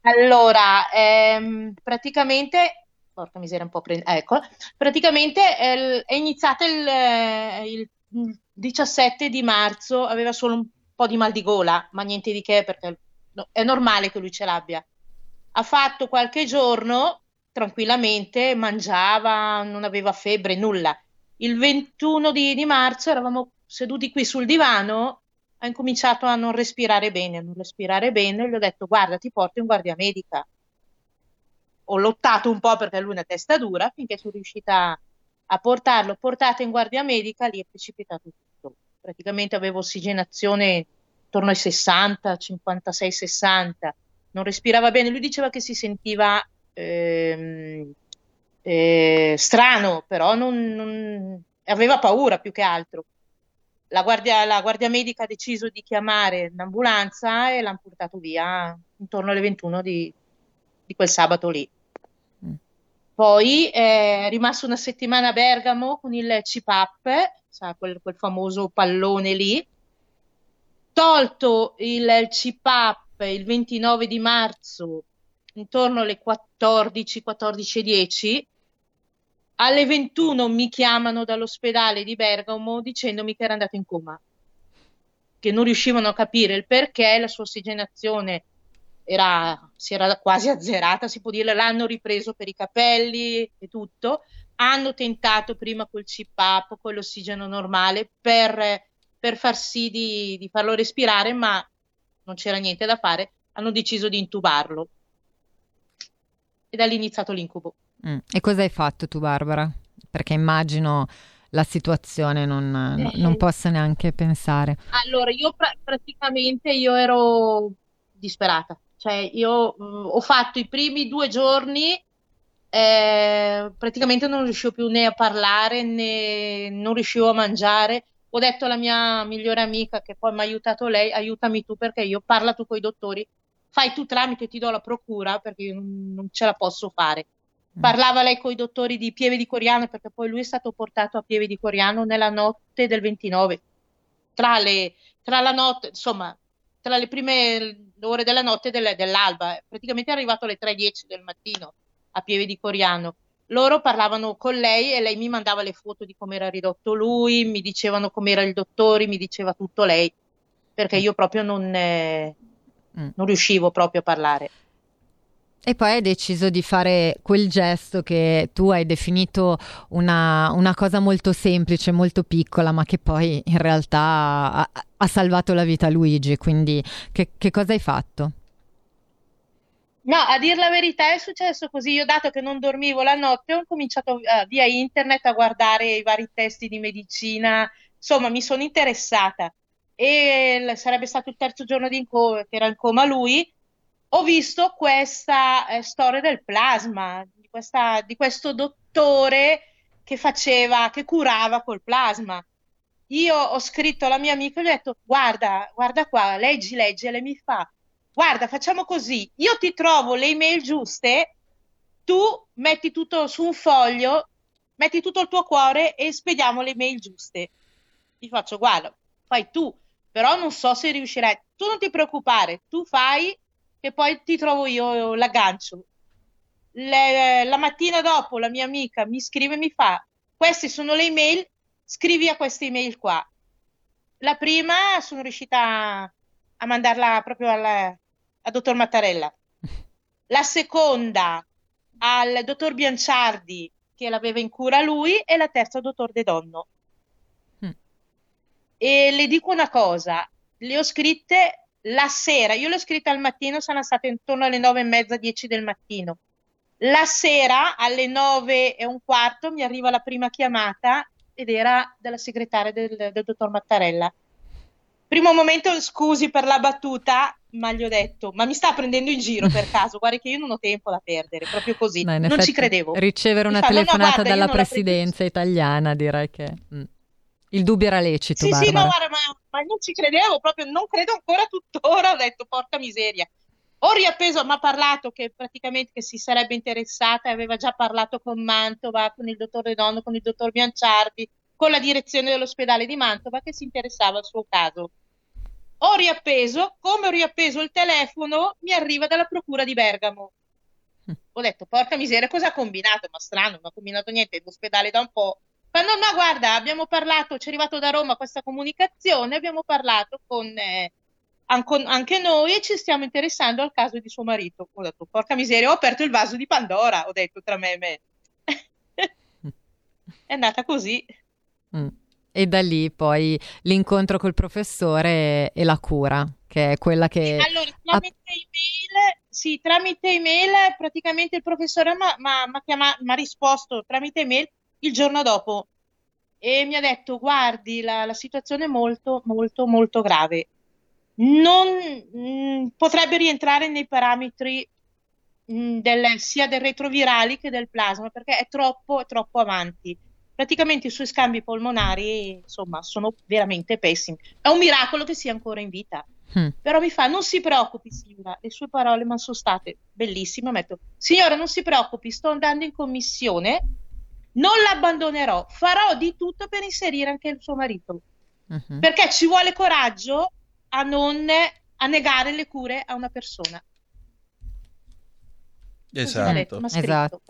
Allora, ehm, praticamente, porca miseria, un po' pre- ecco, praticamente eh, è iniziata il, il 17 di marzo, aveva solo un po' di mal di gola, ma niente di che perché no, è normale che lui ce l'abbia. Ha fatto qualche giorno tranquillamente, mangiava, non aveva febbre, nulla. Il 21 di, di marzo eravamo seduti qui sul divano, ha incominciato a non respirare bene, a non respirare bene, gli ho detto guarda ti porto in guardia medica. Ho lottato un po' perché lui è una testa dura, finché sono riuscita a portarlo, portato in guardia medica, lì è precipitato tutto. Praticamente avevo ossigenazione intorno ai 60, 56, 60, non respirava bene. Lui diceva che si sentiva ehm, eh, strano, però non, non, aveva paura più che altro. La guardia, la guardia, medica ha deciso di chiamare l'ambulanza e l'hanno portato via intorno alle 21 di, di quel sabato lì. Mm. Poi è rimasto una settimana a Bergamo con il CPAP, sa, quel, quel famoso pallone lì, tolto il CPAP il 29 di marzo intorno alle 14, 14.10, alle 21 mi chiamano dall'ospedale di Bergamo dicendomi che era andato in coma, che non riuscivano a capire il perché, la sua ossigenazione era, si era quasi azzerata, si può dire, l'hanno ripreso per i capelli e tutto, hanno tentato prima col CPAP, con l'ossigeno normale, per per far sì di, di farlo respirare, ma non c'era niente da fare, hanno deciso di intubarlo. E da lì è iniziato l'incubo. Mm. E cosa hai fatto tu, Barbara? Perché immagino la situazione non, eh. non posso neanche pensare. Allora, io pra- praticamente io ero disperata. Cioè, io mh, mm, ho fatto i primi due giorni, eh, praticamente non riuscivo più né a parlare né non riuscivo a mangiare ho detto alla mia migliore amica che poi mi ha aiutato lei, aiutami tu perché io parla tu con i dottori, fai tu tramite, ti do la procura perché io non, ce la posso fare. Mm. Parlava lei con i dottori di Pieve di Coriano perché poi lui è stato portato a Pieve di Coriano nella notte del 29. Tra, le, tra la notte, insomma, tra le prime ore della notte e del, dell'alba. Praticamente è arrivato alle 3.10 del mattino a Pieve di Coriano loro parlavano con lei e lei mi mandava le foto di come era ridotto lui, mi dicevano com'era il dottore, mi diceva tutto lei, perché io proprio non, eh, mm. non riuscivo proprio a parlare. E poi hai deciso di fare quel gesto che tu hai definito una, una, cosa molto semplice, molto piccola, ma che poi in realtà ha, ha salvato la vita a Luigi. Quindi che, che cosa hai fatto? No, a dir la verità è successo così. Io, dato che non dormivo la notte, ho cominciato uh, via internet a guardare i vari testi di medicina. Insomma, mi sono interessata. E sarebbe stato il terzo giorno di inco- che era in coma lui. Ho visto questa eh, storia del plasma, di, questa, di questo dottore che faceva, che curava col plasma. Io ho scritto alla mia amica e gli ho detto: Guarda, guarda qua, leggi, leggi, e lei mi fa guarda, facciamo così, io ti trovo le email giuste, tu metti tutto su un foglio, metti tutto il tuo cuore e spediamo le email giuste. Ti faccio, guarda, fai tu, però non so se riuscirai. Tu non ti preoccupare, tu fai che poi ti trovo io l'aggancio. Le, la mattina dopo la mia amica mi scrive e mi fa, queste sono le email, scrivi a queste email qua. La prima sono riuscita a mandarla proprio al, al dottor Mattarella, la seconda al dottor Bianciardi che l'aveva in cura lui e la terza al dottor De Donno. Mm. E le dico una cosa, le ho scritte la sera, io le ho scritte al mattino, sono state intorno alle nove e mezza, dieci del mattino. La sera alle nove e un quarto mi arriva la prima chiamata ed era della segretaria del, del dottor Mattarella. Primo momento, scusi per la battuta, ma gli ho detto, ma mi sta prendendo in giro per [laughs] caso? Guarda che io non ho tempo da perdere, proprio così. No, non ci credevo. Ricevere una fa, telefonata no, guarda, dalla presidenza italiana, direi che mm. il dubbio era lecito. Sì, Barbara. sì, no, guarda, ma, ma, non ci credevo, proprio non credo ancora tuttora. Ho detto, porca miseria. Ho riappeso, mi ha parlato che praticamente che si sarebbe interessata aveva già parlato con Mantova, con il dottor Redondo, con il dottor Bianciardi, con la direzione dell'ospedale di Mantova che si interessava al suo caso ho riappeso, come ho riappeso il telefono, mi arriva dalla procura di Bergamo. Ho detto, porca miseria, cosa ha combinato? Ma strano, non ha combinato niente, è l'ospedale da un po'. Ma no, no, guarda, abbiamo parlato, ci è arrivato da Roma questa comunicazione, abbiamo parlato con eh, anche noi ci stiamo interessando al caso di suo marito. Ho detto, porca miseria, ho aperto il vaso di Pandora, ho detto tra me e me. [laughs] è andata così. Mm e da lì poi l'incontro col professore e la cura, che è quella che... Allora, tramite email, sì, tramite email praticamente il professore mi ha risposto tramite email il giorno dopo e mi ha detto guardi la, la situazione è molto molto molto grave. Non mh, mm, potrebbe rientrare nei parametri mh, mm, del, sia del retrovirali che del plasma perché è troppo, è troppo avanti praticamente i suoi scambi polmonari insomma sono veramente pessimi. È un miracolo che sia ancora in vita. Mm. Però mi fa, non si preoccupi signora, le sue parole ma sono state bellissime, metto, signora non si preoccupi, sto andando in commissione, non l'abbandonerò, farò di tutto per inserire anche il suo marito, uh-huh. perché ci vuole coraggio a non a negare le cure a una persona. Esatto. esatto.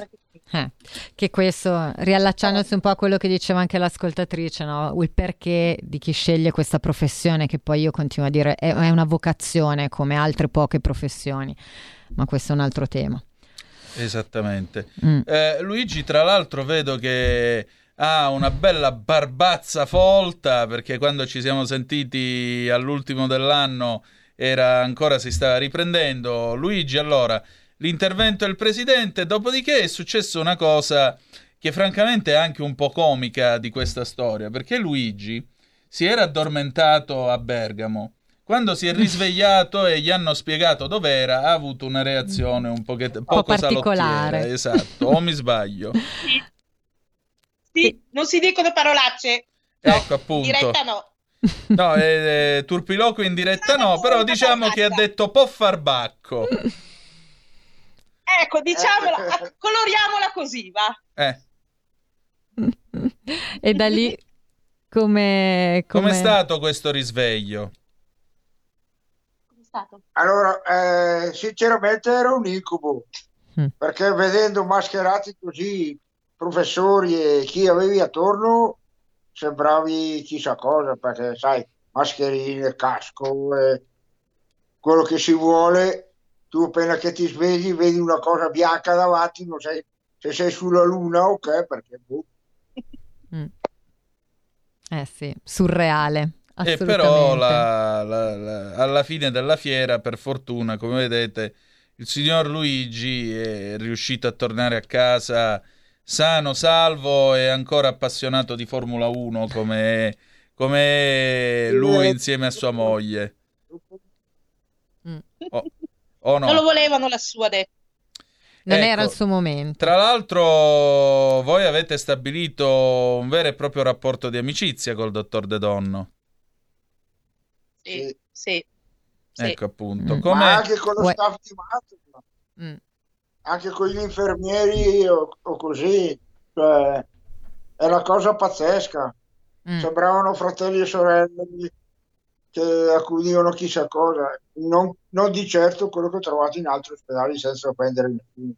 Eh, che questo, riallacciandosi un po' a quello che diceva anche l'ascoltatrice, no? il perché di chi sceglie questa professione, che poi io continuo a dire è, è una vocazione come altre poche professioni, ma questo è un altro tema. Esattamente. Mm. Eh, Luigi, tra l'altro, vedo che ha una bella barbazza folta perché quando ci siamo sentiti all'ultimo dell'anno era ancora si stava riprendendo. Luigi, allora l'intervento del presidente, dopodiché è successa una cosa che francamente è anche un po' comica di questa storia, perché Luigi si era addormentato a Bergamo. Quando si è risvegliato e gli hanno spiegato dov'era, ha avuto una reazione un pochetto, poco particolare. Esatto, o mi sbaglio? [laughs] Sì. non si dicono parolacce. Ecco appunto. Diretta no. No, eh, eh, turpiloquio in diretta no, però diciamo che ha detto po' farbacco. [laughs] Ecco, diciamola, [laughs] coloriamola così, va. Eh. e da lì come... Come è stato questo risveglio? Stato? Allora, eh, sinceramente era un incubo, mm. perché vedendo mascherati così professori e chi avevi attorno sembravi chissà cosa, perché sai, mascherine, casco, eh, quello che si vuole tu appena che ti svegli vedi una cosa bianca davanti, non sai se sei sulla luna o che, perché boh. [laughs] Mm. Eh sì, surreale. E però la, la, la, alla fine della fiera, per fortuna, come vedete, il signor Luigi è riuscito a tornare a casa sano, salvo e ancora appassionato di Formula 1 come, come lui insieme a sua moglie. Mm. O, no? Non lo volevano lassù, ha detto. Non Ecco, era il suo momento. Tra l'altro, voi avete stabilito un vero e proprio rapporto di amicizia col dottor De Donno. Sì, sì. sì. Ecco appunto. Mm. Anche con lo Uè. staff di Mantova, Mm. anche con gli infermieri o, o così, cioè, è una cosa pazzesca. Mm. Sembravano fratelli e sorelle che accudivano chissà cosa, non, non di certo quello che ho trovato in altri ospedali senza prendere nessuno.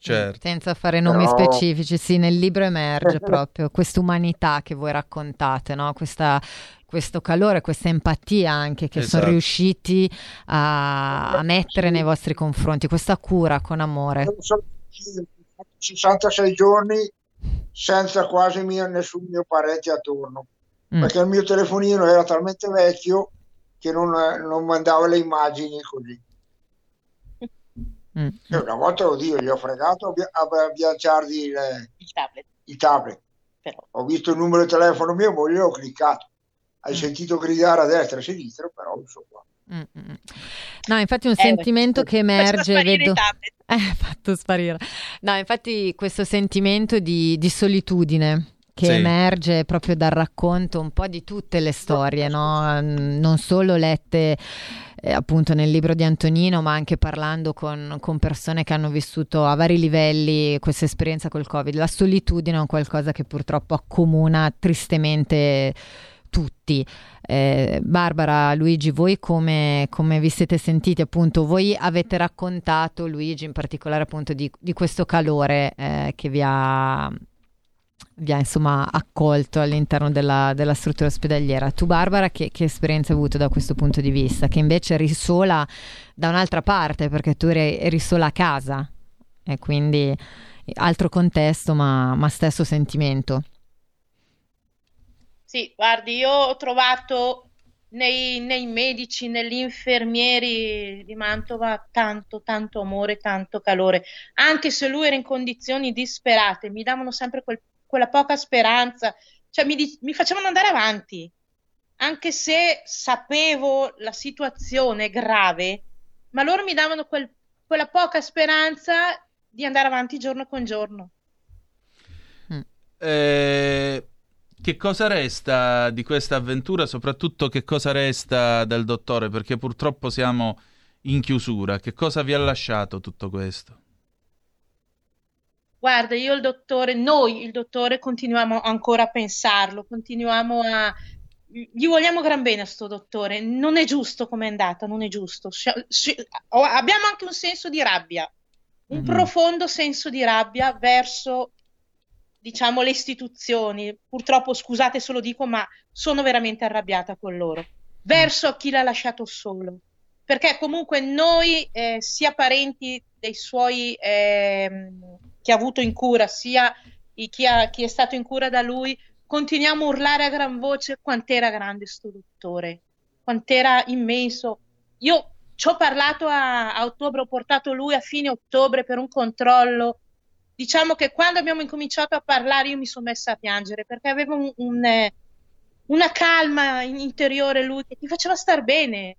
Certo. Senza fare nomi Però- specifici, sì, nel libro emerge [laughs] proprio questa umanità che voi raccontate, no? Questa- questo calore, questa empatia anche che sono Esatto. riusciti a, a mettere nei vostri confronti, questa cura con amore. Sono 66 giorni senza quasi mio, nessun mio parente attorno, Mm. perché il mio telefonino era talmente vecchio che non, non mandava le immagini così. Mm. E una volta lo dico, gli ho fregato a, a viaggiargli il, Il tablet. il tablet. Però. Ho visto il numero di telefono mio moglie e ho cliccato. Hai Mm. sentito gridare a destra e a sinistra, però insomma. Mm, mm, mm. No, infatti un Eh, sentimento che Faceva emerge, vedo... [laughs] i. Eh, fatto sparire. No, infatti questo sentimento di, di solitudine che Sì. emerge proprio dal racconto un po' di tutte le storie, no? Non solo lette eh, appunto nel libro di Antonino, ma anche parlando con, con persone che hanno vissuto a vari livelli questa esperienza col Covid. La solitudine è un qualcosa che purtroppo accomuna tristemente tutti. Eh, Barbara, Luigi, voi come, come vi siete sentiti? Appunto, voi avete raccontato, Luigi in particolare, appunto, di, di questo calore eh, che vi ha, vi ha, insomma accolto all'interno della, della struttura ospedaliera. Tu, Barbara, che, che esperienza hai avuto da questo punto di vista? Che invece eri sola da un'altra parte, perché tu eri, sola a casa e quindi altro contesto, ma, ma stesso sentimento. Sì, guardi, io ho trovato nei, nei medici, negli infermieri di Mantova tanto, tanto amore, tanto calore. Anche se lui era in condizioni disperate, mi davano sempre quel- quella poca speranza, cioè mi, mi facevano andare avanti. Anche se sapevo la situazione grave, ma loro mi davano quel- quella poca speranza di andare avanti giorno con giorno. Eh, che cosa resta di questa avventura? Soprattutto che cosa resta del dottore? Perché purtroppo siamo in chiusura. Che cosa vi ha lasciato tutto questo? Guarda, io il dottore, noi il dottore continuiamo ancora a pensarlo, continuiamo a... Gli vogliamo gran bene a sto dottore, non è giusto come è andata, non è giusto. Abbiamo anche un senso di rabbia, un Mhm. profondo senso di rabbia verso, diciamo, le istituzioni. Purtroppo, scusate se lo dico, ma sono veramente arrabbiata con loro, verso chi l'ha lasciato solo. Perché comunque noi, eh, sia parenti dei suoi ehm, che ha avuto in cura, sia chi, ha- chi è stato in cura da lui, continuiamo a urlare a gran voce quant'era grande sto dottore, quant'era immenso. Io ci ho parlato a, a ottobre, ho portato lui a fine ottobre per un controllo. Diciamo che quando abbiamo incominciato a parlare io mi sono messa a piangere perché avevo un- un, eh, una calma in- interiore lui che ti faceva star bene.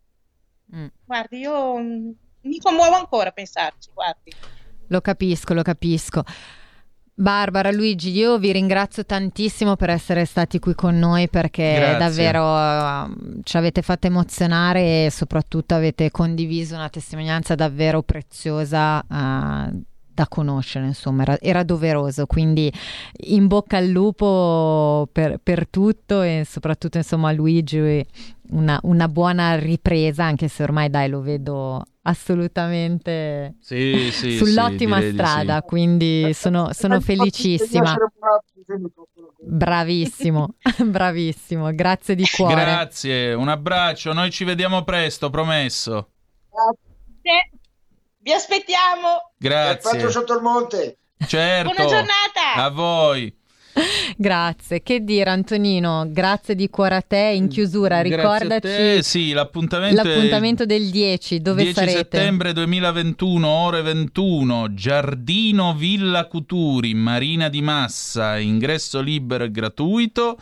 Mm. Guardi, io mm, mi commuovo ancora a pensarci, guardi. Lo capisco, lo capisco. Barbara, Luigi, io vi ringrazio tantissimo per essere stati qui con noi perché Grazie. davvero eh, ci avete fatto emozionare e soprattutto avete condiviso una testimonianza davvero preziosa eh, da conoscere, insomma, era, era doveroso, quindi in bocca al lupo per, per tutto e soprattutto insomma a Luigi una, una buona ripresa, anche se ormai dai lo vedo assolutamente Sì, sì, sull'ottima sì, strada, sì. quindi sono, sono felicissima. Bravissimo, [laughs] bravissimo, grazie di cuore. Grazie, un abbraccio. Noi ci vediamo presto, promesso. Sì, Vi aspettiamo. Grazie. Perfetto sotto il monte. Certo. Buona giornata. A voi. [laughs] Grazie. Che dire Antonino, grazie di cuore a te. In chiusura ricordaci te, sì, l'appuntamento, l'appuntamento del 10, dove 10 sarete? settembre 2021, ore 21, Giardino Villa Cuturi, Marina di Massa, ingresso libero e gratuito.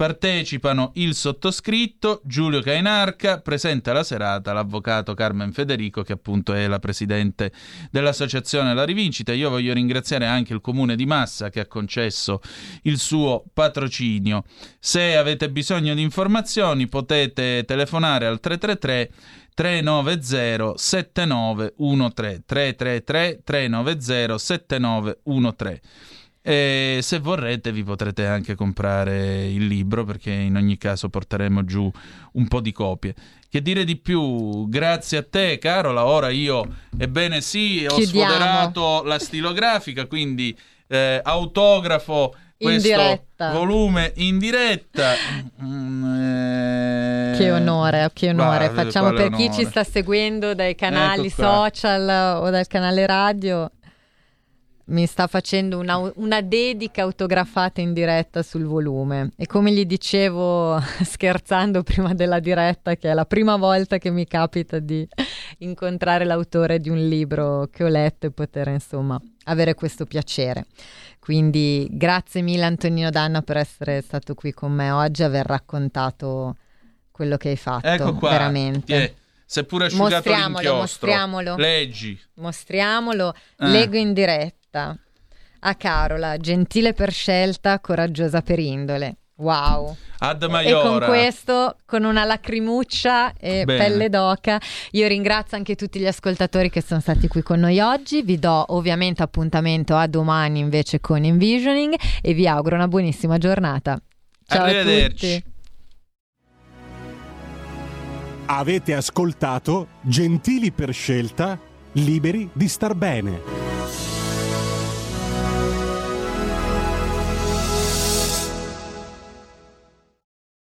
Partecipano il sottoscritto, Giulio Cainarca, presenta la serata l'avvocato Carmen Federico che appunto è la presidente dell'associazione La Rivincita. Io voglio ringraziare anche il comune di Massa che ha concesso il suo patrocinio. Se avete bisogno di informazioni potete telefonare al 333 390 7913 333 390 7913 e se vorrete vi potrete anche comprare il libro perché in ogni caso porteremo giù un po' di copie. Che dire di più? Grazie a te Carola, ora io ebbene sì ho Chiudiamo. sfoderato la stilografica quindi eh, autografo In questo diretta. volume in diretta. Mm, eh, Che onore, che onore. guarda, Facciamo quale per chi ci onore. sta seguendo dai canali Ecco social o dal canale radio. Mi sta facendo una, una dedica autografata in diretta sul volume. E come gli dicevo [laughs] scherzando prima della diretta, che è la prima volta che mi capita di [laughs] incontrare l'autore di un libro che ho letto e poter insomma avere questo piacere. Quindi grazie mille Antonino Danna per essere stato qui con me oggi, aver raccontato quello che hai fatto. Ecco qua. Veramente. Tiè, seppur asciugato Mostriamolo, l'inchiostro. mostriamolo. Leggi. Mostriamolo, Eh. leggo in diretta. A Carola, gentile per scelta, coraggiosa per indole. Wow. Ad E con Maiora. questo, con una lacrimuccia e Bene. pelle d'oca, io ringrazio anche tutti gli ascoltatori che sono stati qui con noi oggi. Vi do ovviamente appuntamento a domani invece con Envisioning e vi auguro una buonissima giornata. Ciao a Arrivederci. tutti. Avete ascoltato Gentili per scelta, liberi di star bene.